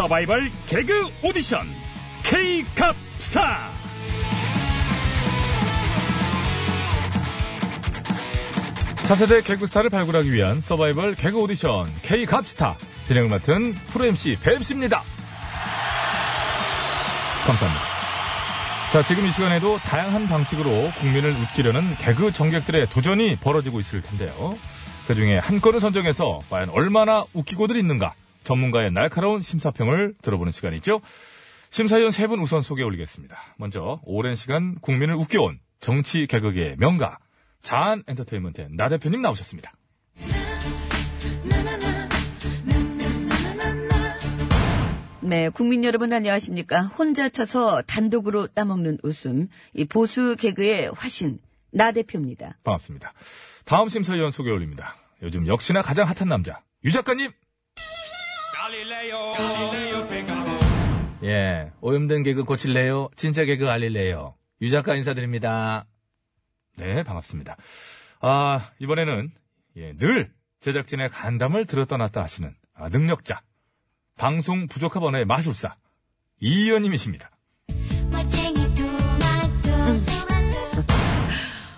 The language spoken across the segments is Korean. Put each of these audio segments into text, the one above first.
서바이벌 개그 오디션 K캅스타 차세대 개그스타를 발굴하기 위한 서바이벌 개그 오디션 K캅스타 진행을 맡은 프로 MC 뱀씨입니다. 감사합니다. 자, 지금 이 시간에도 다양한 방식으로 국민을 웃기려는 개그 정객들의 도전이 벌어지고 있을 텐데요. 그 중에 한 건을 선정해서 과연 얼마나 웃기고들 있는가 전문가의 날카로운 심사평을 들어보는 시간이죠. 심사위원 세 분 우선 소개 올리겠습니다. 먼저 오랜 시간 국민을 웃겨온 정치 개그계의 명가 자한 엔터테인먼트의 나 대표님 나오셨습니다. 네, 국민 여러분 안녕하십니까? 혼자 쳐서 단독으로 따먹는 웃음, 이 보수 개그의 화신, 나 대표입니다. 반갑습니다. 다음 심사위원 소개 올립니다. 요즘 역시나 가장 핫한 남자 유 작가님. 예, 오염된 개그 고칠래요? 진짜 개그 알릴래요? 유 작가 인사드립니다. 네, 반갑습니다. 아, 이번에는, 예, 늘 제작진의 간담을 들었다 놨다 하시는, 아, 능력자. 방송 부족합 언어의 마술사. 이 의원님이십니다.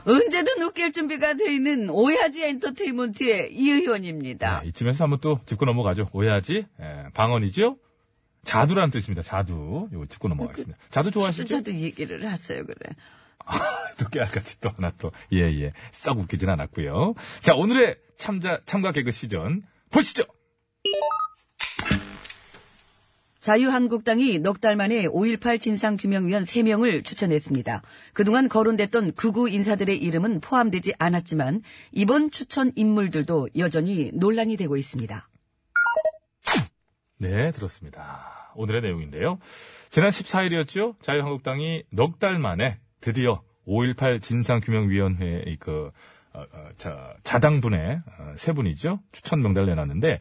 언제든 웃길 준비가 돼 있는 오야지 엔터테인먼트의 이 의원입니다. 네, 이쯤에서 한번 또 짚고 넘어가죠. 오해하지? 예, 방언이죠? 자두라는 뜻입니다. 자두. 이거 짚고 넘어가겠습니다. 자두 좋아하시죠? 저도 얘기를 했어요, 그래. 또 깨알같이 또 하나 또, 예, 예. 썩 웃기진 않았고요 자, 오늘의 참자, 참가 개그 시전, 보시죠! 자유한국당이 넉 달 만에 5.18 진상규명위원 3명을 추천했습니다. 그동안 거론됐던 극우 인사들의 이름은 포함되지 않았지만 이번 추천 인물들도 여전히 논란이 되고 있습니다. 네, 들었습니다. 오늘의 내용인데요. 지난 14일이었죠? 자유한국당이 넉 달 만에 드디어 5.18 진상규명위원회의 그, 어, 어, 자, 자당분의 어, 세 분이죠? 추천 명단을 내놨는데,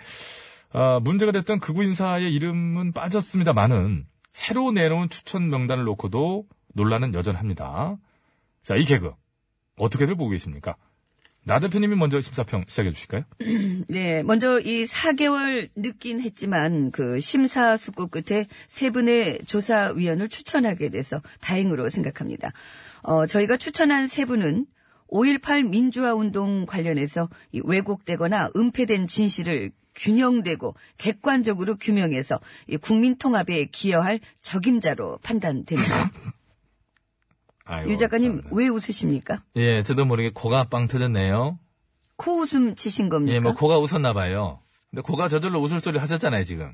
어, 문제가 됐던 극우 인사의 이름은 빠졌습니다만은, 새로 내놓은 추천 명단을 놓고도 논란은 여전합니다. 자, 이 개그, 어떻게들 보고 계십니까? 나 대표님이 먼저 심사평 시작해 주실까요? 네, 먼저 이 4개월 늦긴 했지만 그 심사숙고 끝에 세 분의 조사위원을 추천하게 돼서 다행으로 생각합니다. 어, 저희가 추천한 세 분은 5.18 민주화 운동 관련해서 이 왜곡되거나 은폐된 진실을 균형되고 객관적으로 규명해서 이 국민 통합에 기여할 적임자로 판단됩니다. 아이고, 유 작가님 참나. 왜 웃으십니까? 예, 저도 모르게 코가 빵 터졌네요. 코 웃음 치신 겁니까? 예, 뭐 코가 웃었나 봐요. 근데 코가 저절로 웃을 소리 하셨잖아요, 지금.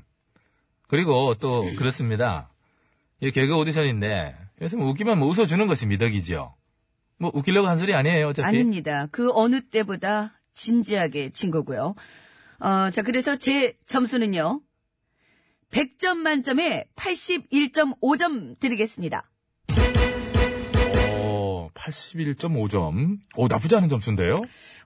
그리고 또 그렇습니다. 이 개그 오디션인데 그래서 뭐 웃기면 뭐 웃어주는 것이 미덕이죠. 뭐 웃기려고 한 소리 아니에요, 어차피. 아닙니다. 그 어느 때보다 진지하게 친 거고요. 어, 자, 그래서 제 점수는요. 100점 만점에 81.5점 드리겠습니다. 오, 81.5점. 오, 나쁘지 않은 점수인데요?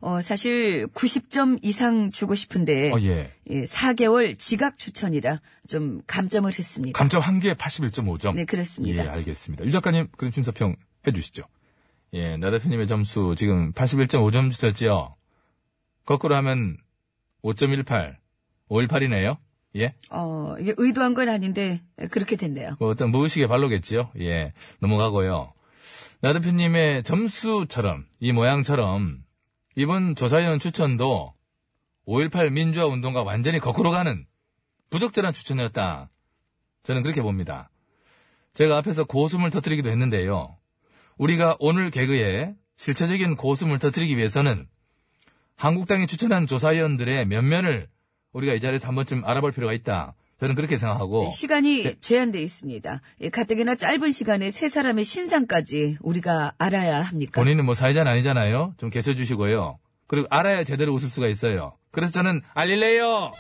어, 사실 90점 이상 주고 싶은데 어, 예. 예, 4개월 지각 추천이라 좀 감점을 했습니다. 감점 한 개에 81.5점. 네, 그렇습니다. 예, 알겠습니다. 유 작가님, 그럼 심사평 해주시죠. 예, 나 대표님의 점수 지금 81.5점 주셨지요? 거꾸로 하면 5.18, 518이네요? 예? 어, 이게 의도한 건 아닌데 그렇게 됐네요. 뭐 어떤 무의식의 발로겠지요? 예, 넘어가고요. 나 대표님의 점수처럼, 이 모양처럼, 이번 조사위원 추천도 5.18 민주화 운동과 완전히 거꾸로 가는 부적절한 추천이었다. 저는 그렇게 봅니다. 제가 앞에서 고숨을 터뜨리기도 했는데요. 우리가 오늘 개그에 실체적인 웃음을 터뜨리기 위해서는 한국당이 추천한 조사위원들의 면면을 우리가 이 자리에서 한 번쯤 알아볼 필요가 있다. 저는 그렇게 생각하고. 시간이 네. 제한돼 있습니다. 예, 가뜩이나 짧은 시간에 세 사람의 신상까지 우리가 알아야 합니까? 본인은 뭐 사회자는 아니잖아요. 좀 계셔 주시고요. 그리고 알아야 제대로 웃을 수가 있어요. 그래서 저는 알릴래요.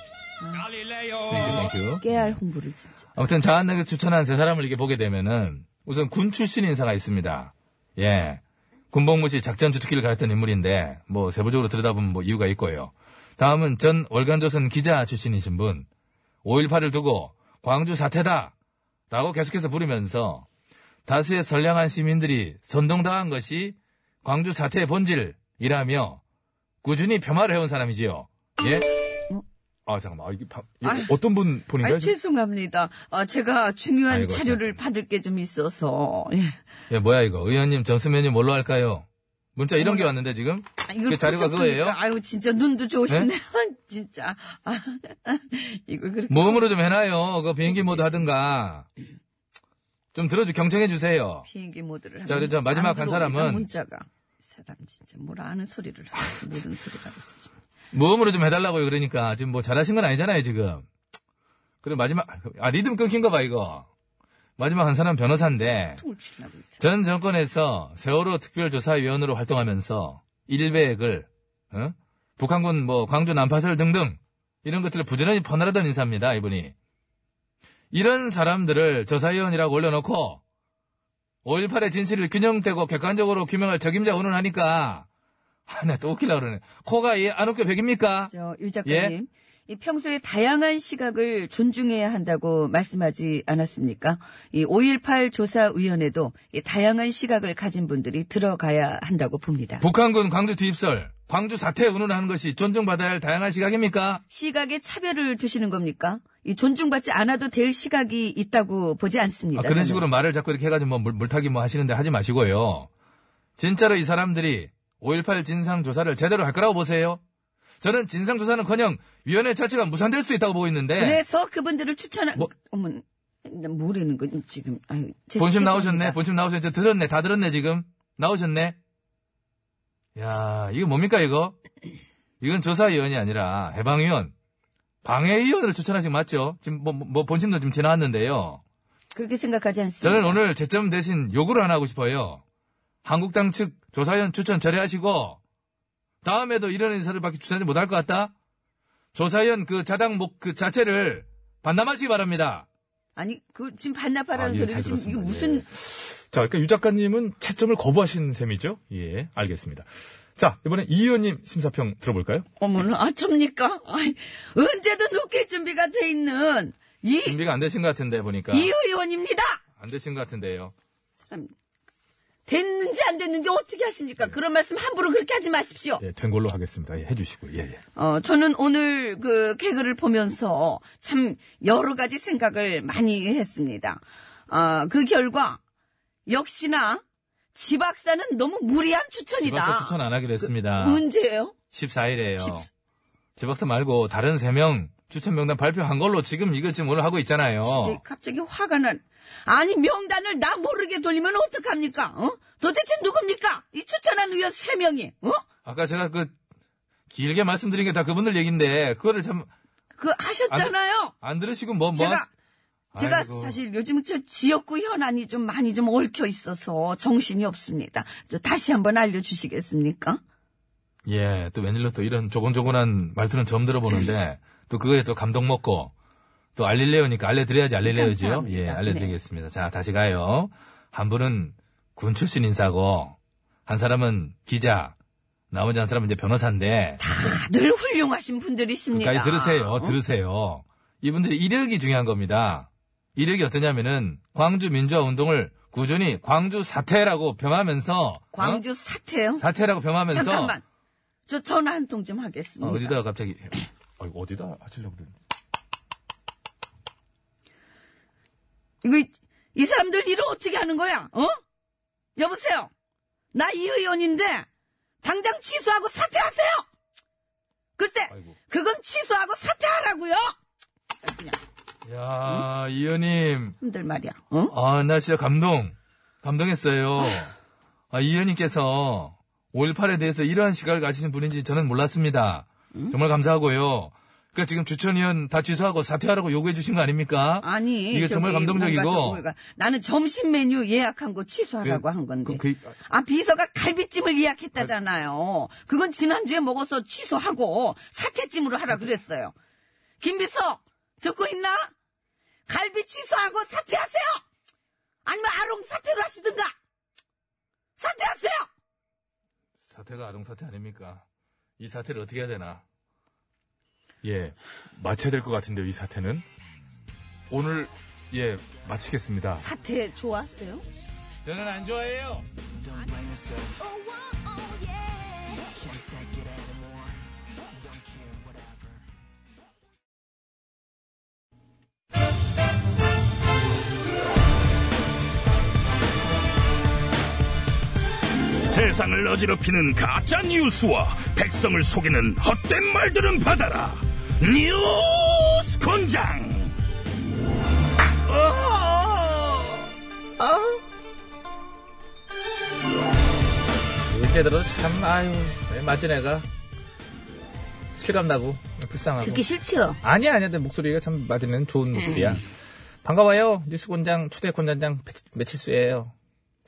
Thank you, thank you. 깨알 홍보를 진짜. 아무튼 자한당에서 추천한 세 사람을 이렇게 보게 되면은 우선 군 출신 인사가 있습니다. 예. 군복무시 작전 주특기를 가했던 인물인데 뭐 세부적으로 들여다보면 뭐 이유가 있고요. 다음은 전 월간조선 기자 출신이신 분. 5.18을 두고 광주 사태다! 라고 계속해서 부르면서 다수의 선량한 시민들이 선동당한 것이 광주 사태의 본질이라며 꾸준히 폄하를 해온 사람이지요. 예? 아, 잠깐만. 아, 이게 방- 이거 아유. 어떤 분 폰인가요? 아이, 죄송합니다. 아, 제가 중요한 아이고, 자료를 받을 게 좀 있어서. 예. 예, 뭐야 이거. 의원님 점수 메뉴 뭘로 할까요? 문자 이런 게 왔는데 지금? 아, 이걸 그 자료가? 그거예요? 네? 아유, 진짜 눈도 좋으시네. 진짜. 아, 이걸 그렇게. 모음으로 좀 해놔요. 그 비행기 모드 하든가. 좀 들어주 경청해 주세요. 비행기 모드를 자, 저 마지막 안한 사람은- 문자가. 이 사람 진짜 뭘 아는 소리를 하고 모르는 소리를 하고 있어. 모음으로 좀 해달라고요. 그러니까 지금 뭐 잘하신 건 아니잖아요 지금. 그리고 마지막 아 리듬 끊긴 거 봐 이거. 마지막 한 사람 변호사인데. 전 정권에서 세월호 특별조사위원으로 활동하면서 일베액을 어? 북한군 뭐 광주 난파설 등등 이런 것들을 부지런히 퍼나르던 인사입니다 이분이. 이런 사람들을 조사위원이라고 올려놓고 5.18의 진실을 균형되고 객관적으로 규명할 적임자 운운하니까 아, 나또 웃기려고 그러네. 코가 이안 웃겨 백입니까? 저, 유 예? 작가님. 이 평소에 다양한 시각을 존중해야 한다고 말씀하지 않았습니까? 이 5.18 조사위원회도 이 다양한 시각을 가진 분들이 들어가야 한다고 봅니다. 북한군 광주 투입설, 광주 사태 운운하는 것이 존중받아야 할 다양한 시각입니까? 시각에 차별을 두시는 겁니까? 이 존중받지 않아도 될 시각이 있다고 보지 않습니다. 아, 그런 저는. 식으로 말을 자꾸 이렇게 해가지고 뭐 물, 물타기 뭐 하시는데 하지 마시고요. 진짜로 이 사람들이 5.18 진상조사를 제대로 할 거라고 보세요? 저는 진상조사는 커녕 위원회 자체가 무산될 수 있다고 보고 있는데. 그래서 그분들을 추천한, 뭐- 어머, 나 뭐라는 거 지금. 아유, 제- 본심. 나오셨네? 본심 나오셨네? 저 들었네? 다 들었네, 지금? 나오셨네? 야, 이거 뭡니까, 이거? 이건 조사위원이 아니라 해방위원, 방해위원으로 추천하신 거 맞죠? 지금 뭐, 뭐 본심도 좀 지나왔는데요. 그렇게 생각하지 않습니다. 저는 오늘 채점 대신 요구를 하나 하고 싶어요. 한국당 측 조사위원 추천 절회하시고, 다음에도 이런 인사를 밖에 추천하지 못할 것 같다? 조사위원 그 자당 목 그 자체를 반납하시기 바랍니다. 아니, 그, 지금 반납하라는 아, 예, 소리를 잘 지금, 들었습니다. 무슨, 예. 자, 그러니까 유 작가님은 채점을 거부하신 셈이죠? 예, 알겠습니다. 자, 이번에 이 의원님 심사평 들어볼까요? 어머나, 아, 접니까? 아이, 언제든 웃길 준비가 돼 있는 이, 준비가 안 되신 것 같은데, 보니까. 이 의원입니다! 안 되신 것 같은데요. 사람, 됐는지 안 됐는지 어떻게 하십니까? 그런 말씀 함부로 그렇게 하지 마십시오. 예, 된 걸로 하겠습니다. 예, 해주시고, 예, 예. 어, 저는 오늘 그 개그를 보면서 참 여러 가지 생각을 많이 했습니다. 아, 그 결과, 역시나, 지박사는 너무 무리한 추천이다. 지박사 추천 안 하기로 했습니다. 문제예요? 14일에요. 지박사 말고 다른 3명 추천 명단 발표한 걸로 지금 이거 지금 오늘 하고 있잖아요. 갑자기 화가 난. 아니 명단을 나 모르게 돌리면 어떡합니까? 어? 도대체 누굽니까? 이 추천한 의원 세 명이. 어? 아까 제가 그 길게 말씀드린 게 다 그분들 얘기인데 그거를 참안그 하셨잖아요. 들으시고 뭐 뭐. 제가 제가 아이고. 사실 요즘 저 지역구 현안이 좀 많이 좀 얽혀 있어서 정신이 없습니다. 저 다시 한번 알려주시겠습니까? 예, 또 웬일로 또 이런 조곤조곤한 말투는 처음 들어보는데 또 그거에 또 감동 먹고 또 알릴레오니까 알려드려야지 알릴레오지요. 감사합니다. 예, 알려드리겠습니다. 자, 다시 가요. 한 분은 군 출신 인사고 한 사람은 기자, 나머지 한 사람은 이제 변호사인데 다들 훌륭하신 분들이십니다. 끝까지 들으세요. 어? 들으세요. 이분들의 이력이 중요한 겁니다. 이력이 어떠냐면은 광주 민주화 운동을 꾸준히 광주 사태라고 병하면서 광주 어? 사태요? 사태라고 병하면서 잠깐만. 저 전화 한 통좀 어, 하겠습니다. 어 디다가 갑자기 아, 이거 어디다 하시려고 그랬는데. 이거 이- 이 사람들 일을 어떻게 하는 거야? 어? 여보세요. 나 이 의원인데 당장 취소하고 사퇴하세요. 글쎄, 아이고. 그건 취소하고 사퇴하라고요. 그냥 야, 이 의원님. 힘들 말이야. 어? 아, 나 진짜 감동. 감동했어요. 아, 이 의원님께서 5.18에 대해서 이러한 시각을 가지신 분인지 저는 몰랐습니다. 정말 감사하고요. 그러니까 지금 추천위원 다 취소하고 사퇴하라고 요구해 주신 거 아닙니까? 아니, 이게 정말 감동적이고. 나는 점심 메뉴 예약한 거 취소하라고 한 건데. 그, 그, 아, 비서가 갈비찜을 예약했다잖아요. 그건 지난주에 먹어서 취소하고 사태찜으로 하라 그랬어요. 김 비서, 듣고 있나? 갈비 취소하고 사퇴하세요! 아니면 아롱 사퇴로 하시든가! 사퇴하세요! 사태가 아동 사태 아닙니까? 이 사태를 어떻게 해야 되나? 예, 마쳐야 될 것 같은데요, 이 사태는. 오늘, 예, 마치겠습니다. 사태 좋았어요? 저는 안 좋아해요. 세상을 어지럽히는 가짜 뉴스와 백성을 속이는 헛된 말들은 받아라. 뉴스 권장. 언제 들어도 참, 아유, 왜 맞은 애가. 실감나고, 불쌍하고. 듣기 싫지요? 아니야, 아니야. 내 목소리가 참 맞으면 좋은 목소리야. 반가워요. 뉴스 권장, 초대 권장장 매칠수예요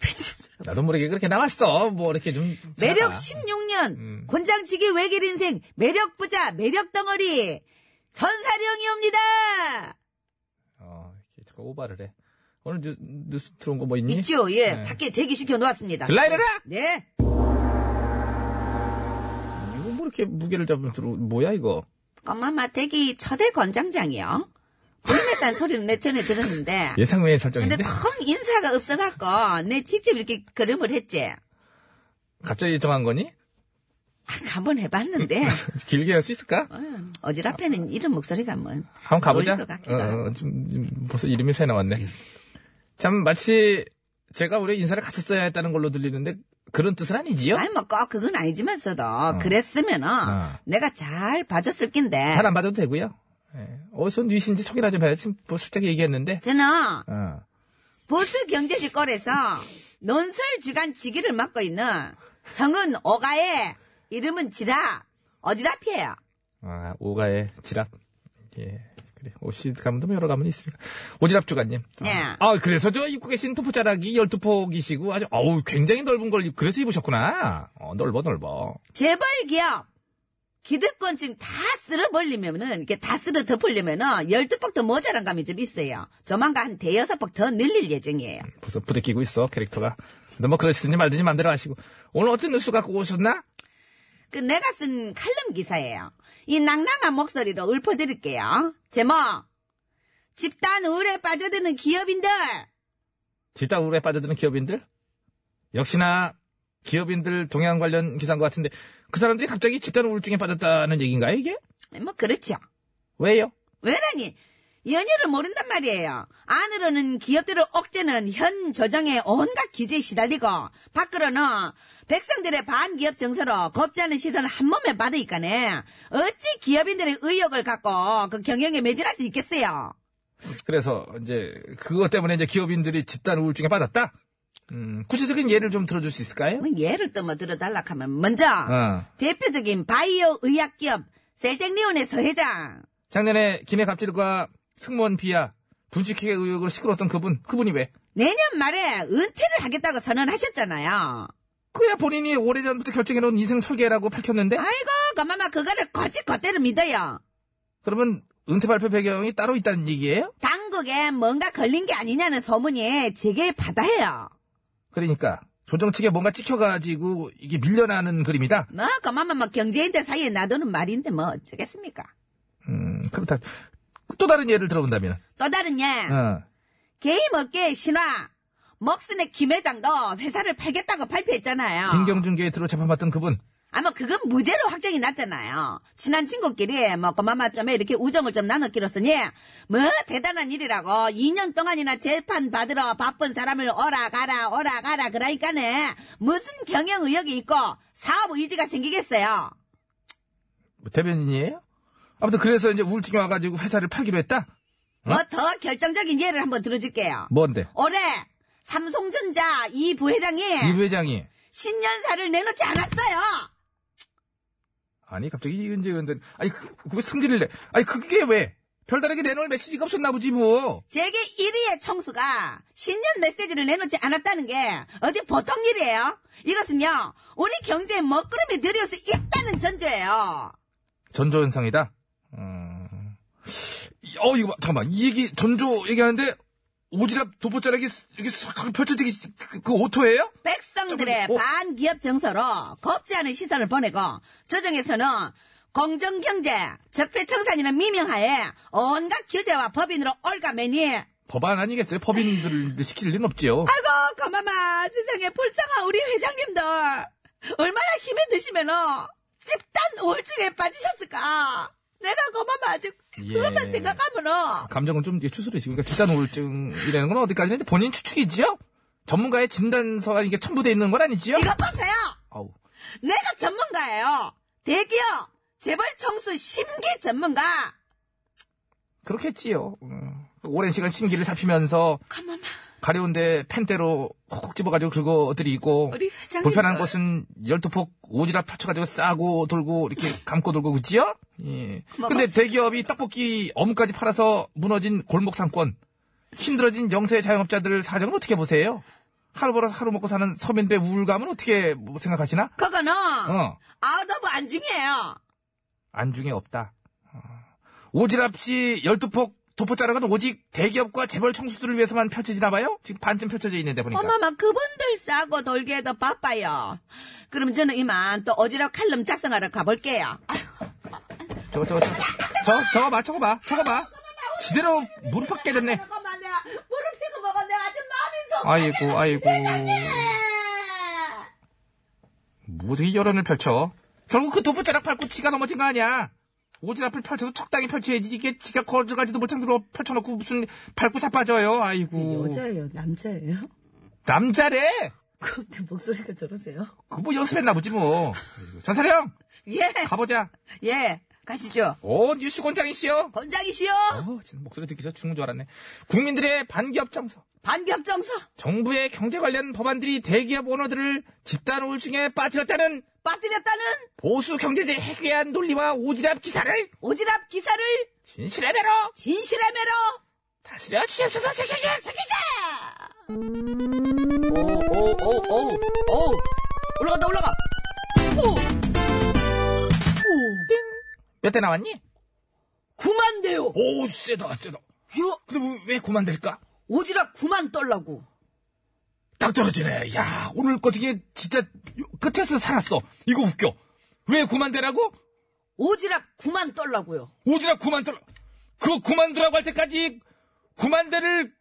나도 모르게 그렇게 나왔어. 뭐, 이렇게 좀. 매력 지 16년 음. 곤장치기 외길 인생 매력 부자 매력 덩어리 전사령이 옵니다. 어, 자꾸 오바를 해. 오늘 뉴, 뉴스 들어온 거 뭐 있니? 있죠? 예, 네. 밖에 대기시켜 놓았습니다. 들라 이래라! 네. 이거 뭐 이렇게 무게를 잡으면 들어, 뭐야, 이거? 엄마마 대기 초대 권장장이요. 불매단 소리는 내 전에 들었는데. 예상 외의 근데 설정인데? 통 인사가 없어갖고 내 직접 이렇게 걸음을 했지. 갑자기 정한 거니? 아, 한번 해봤는데 길게 할 수 있을까? 어, 어지럽에는 이런 목소리가 뭐 한번 가보자. 어, 어, 좀, 좀 벌써 이름이 새 나왔네. 참 마치 제가 우리 인사를 갔었어야 했다는 걸로 들리는데 그런 뜻은 아니지요? 아니 뭐 꼭 그건 아니지만서도 그랬으면은 어. 내가 잘 봐줬을 낀데 잘 안 봐도 되고요. 예. 어디서 뉘신지 소개나 좀 해야지. 지금 뭐 슬쩍 얘기했는데. 저는 어. 보수 경제지 꼴에서 논설 주간 지기를 맡고 있는 성은 오가의 이름은 지라 어지랖이에요. 아, 오가의 지랍. 예. 그래. 오시 가문도 뭐 여러 가문이 있으니까. 오지랖 주간님. 예. 아, 그래서 저 입고 계신 토포 자락이 12폭이시고 아주, 어우, 굉장히 넓은 걸, 그래서 입으셨구나. 어, 넓어, 넓어. 재벌 기업 기득권층 다 쓸어버리면은 이렇게 다 쓸어 덮으려면은 12폭 더 모자란 감이 좀 있어요. 조만간 한 대여섯 폭 더 늘릴 예정이에요. 벌써 부대끼고 있어, 캐릭터가. 근데 뭐 그러시든지 말든지 마음대로 하시고. 오늘 어떤 뉴스 갖고 오셨나? 그 내가 쓴 칼럼 기사예요. 이 낭낭한 목소리로 읊어드릴게요. 제목 집단 우울에 빠져드는 기업인들 집단 우울에 빠져드는 기업인들? 역시나 기업인들 동향 관련 기사인 것 같은데 그 사람들이 갑자기 집단 우울증에 빠졌다는 얘기인가요, 이게? 뭐 그렇죠. 왜요? 왜라니 연유를 모른단 말이에요. 안으로는 기업들을 억제는 현 조정의 온갖 규제에 시달리고 밖으로는 백성들의 반기업 정서로 곱지 않은 시선을 한 몸에 받으니까네 어찌 기업인들의 의욕을 갖고 그 경영에 매진할 수 있겠어요. 그래서 이제 그것 때문에 이제 기업인들이 집단 우울증에 빠졌다? 음, 구체적인 예를 좀 들어줄 수 있을까요? 뭐 예를 또 뭐 들어달라 하면 먼저 어. 대표적인 바이오 의약 기업 셀텍리온의 서회장 작년에 김해 갑질과 승무원 비하 분식회계 의혹으로 시끄러웠던 그분, 그분이 왜? 내년 말에 은퇴를 하겠다고 선언하셨잖아요. 그야 본인이 오래전부터 결정해놓은 인생 설계라고 밝혔는데? 아이고 그마마 그거를 거짓 겉대로 믿어요. 그러면 은퇴 발표 배경이 따로 있다는 얘기예요? 당국에 뭔가 걸린 게 아니냐는 소문이 제게 바다해요. 그러니까 조정 측에 뭔가 찍혀가지고 이게 밀려나는 그림이다. 뭐 그마마 뭐 경제인들 사이에 놔두는 말인데 뭐 어쩌겠습니까. 음, 그렇다. 또 다른 예를 들어본다면, 또 다른 예 어, 게임 업계의 신화 먹슨의 김 회장도 회사를 팔겠다고 발표했잖아요. 김경준 게이트로 재판받던 그분, 아마 그건 무죄로 확정이 났잖아요. 친한 친구끼리 뭐 그마마 점에 이렇게 우정을 좀 나눴기로서니 뭐 대단한 일이라고 2년 동안이나 재판 받으러 바쁜 사람을 오라 가라 오라 가라 그러니까네 무슨 경영 의욕이 있고 사업 의지가 생기겠어요. 뭐 대변인이에요? 아무튼 그래서 이제 우울증이 와가지고 회사를 팔기로 했다? 뭐 더 결정적인 예를 한번 들어줄게요. 뭔데? 올해 삼성전자 이 부회장이 이 회장이. 신년사를 내놓지 않았어요. 아니, 갑자기 이은재 의원들, 아니, 그, 그왜 승진을 내? 아니, 그게 왜? 별다르게 내놓을 메시지가 없었나 보지, 뭐. 제게 1위의 청수가 신년 메시지를 내놓지 않았다는 게 어디 보통 일이에요? 이것은요, 우리 경제에 먹구름이 들여올 수 있다는 전조예요. 전조현상이다? 음. 어, 이거, 봐. 잠깐만. 이 얘기, 전조 얘기하는데, 오지랖 도포자락이 이게 싹 펼쳐지기, 그, 그 오토예요? 백성들의 어? 반기업 정서로 곱지 않은 시선을 보내고 조정에서는 공정경제, 적폐청산이라는 미명하에 온갖 규제와 법인으로 올가매니 법안 아니겠어요? 법인들을 시킬 리는 없지요. 아이고 그마마 세상에 불쌍한 우리 회장님들 얼마나 힘에 드시면은 집단 우울증에 빠지셨을까 내가 그마마 아직 그것만 예. 생각하면은 감정은 좀 이게 추스르시고, 그러니까 집단 우울증이라는 건 어디까지나 이제 본인 추측이지요? 전문가의 진단서가 이게 첨부되어 있는 건 아니지요? 이것 보세요 내가 전문가예요. 대기업 재벌 청수 심기 전문가. 그렇겠지요. 음, 오랜 시간 심기를 살피면서 가만 가려운데 펜대로 콕콕 집어가지고 우리 회장님. 불편한 곳은 열두폭 오지랖 펼쳐가지고 싸고 돌고 이렇게 감고 돌고 그지요? 예. 뭐, 근데 맞- 대기업이 떡볶이 어묵까지 팔아서 무너진 골목 상권, 힘들어진 영세 자영업자들 사정은 어떻게 보세요? 하루 벌어서 하루 먹고 사는 서민들의 우울감은 어떻게 뭐 생각하시나? 그거는 어. out of 안중이에요. 안중에 없다. 어. 오지랖이 열두폭 도포자락은 오직 대기업과 재벌 총수들을 위해서만 펼쳐지나 봐요? 지금 반쯤 펼쳐져 있는데 보니까. 어머마 그분들 싸고 돌기에도 바빠요. 그럼 저는 이만 또 어지럽 칼럼 작성하러 가볼게요. 저거, 저거, 저거. 저, 저거 봐, 저거 봐, 저거 봐. 지대로 무릎 팍 깨졌네. 잠깐만 내가 물을 피고 먹어 내가 지금 마음이 속 아이고, 아이고. 무지 여론을 펼쳐. 결국 그 도포자락 밟고 지가 넘어진 거 아니야. 오지랖을 펼쳐도 적당히 펼쳐야지. 이게 지가 거저가지도 못한 대로 펼쳐놓고 무슨 밟고 자빠져요. 아이고. 여자예요 남자예요? 남자래! 근데 목소리가 저러세요? 그 뭐 연습했나 보지 뭐. 전사령 예, 가보자. 예, 가시죠. 오 뉴스 권장이시여. 권장이시오. 어, 진짜 목소리 듣기 전 죽는 줄 알았네. 국민들의 반기업 정서. 반기업 정서 정부의 경제 관련 법안들이 대기업 오너들을 집단 우울증에 빠뜨렸다는 빠뜨렸다는 보수 경제제 해괴한 논리와 오지랖 기사를 오지랖 기사를 진실의 배로 진실의 매로 다스려. 샤샤샤. 오오오오오 오 올라간다 올라가 오 몇 대 나왔니? 9만 대요 오, 세다, 세다. 요 근데 왜, 왜 그만 될까? 오지랖 9만 떨라고 딱 떨어지네. 야, 오늘 거 되게 진짜 끝에서 살았어. 이거 웃겨. 왜 그만 되라고? 오지랖 9만 떨라고요 오지랖 그만 떨, 그 그만두라고 할 때까지 그만대를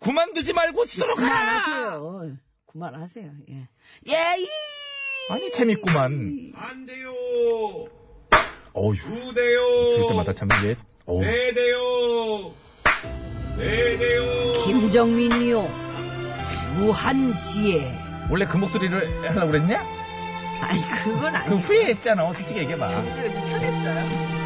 그만두지 말고 치도록 하라! 그만하세요 그만하세요 예 예이 아니, 재밌구만. 안 돼요. 어휴, 두 대요. 들 때마다 참 이게, 어우. 네 대요. 네 대요. 김정민이요 무한 지혜 원래 그 목소리를 하려고 그랬냐? 아니 그건 그 아니고 후회했잖아. 솔직히 얘기해봐. 목소리가 좀 편했어요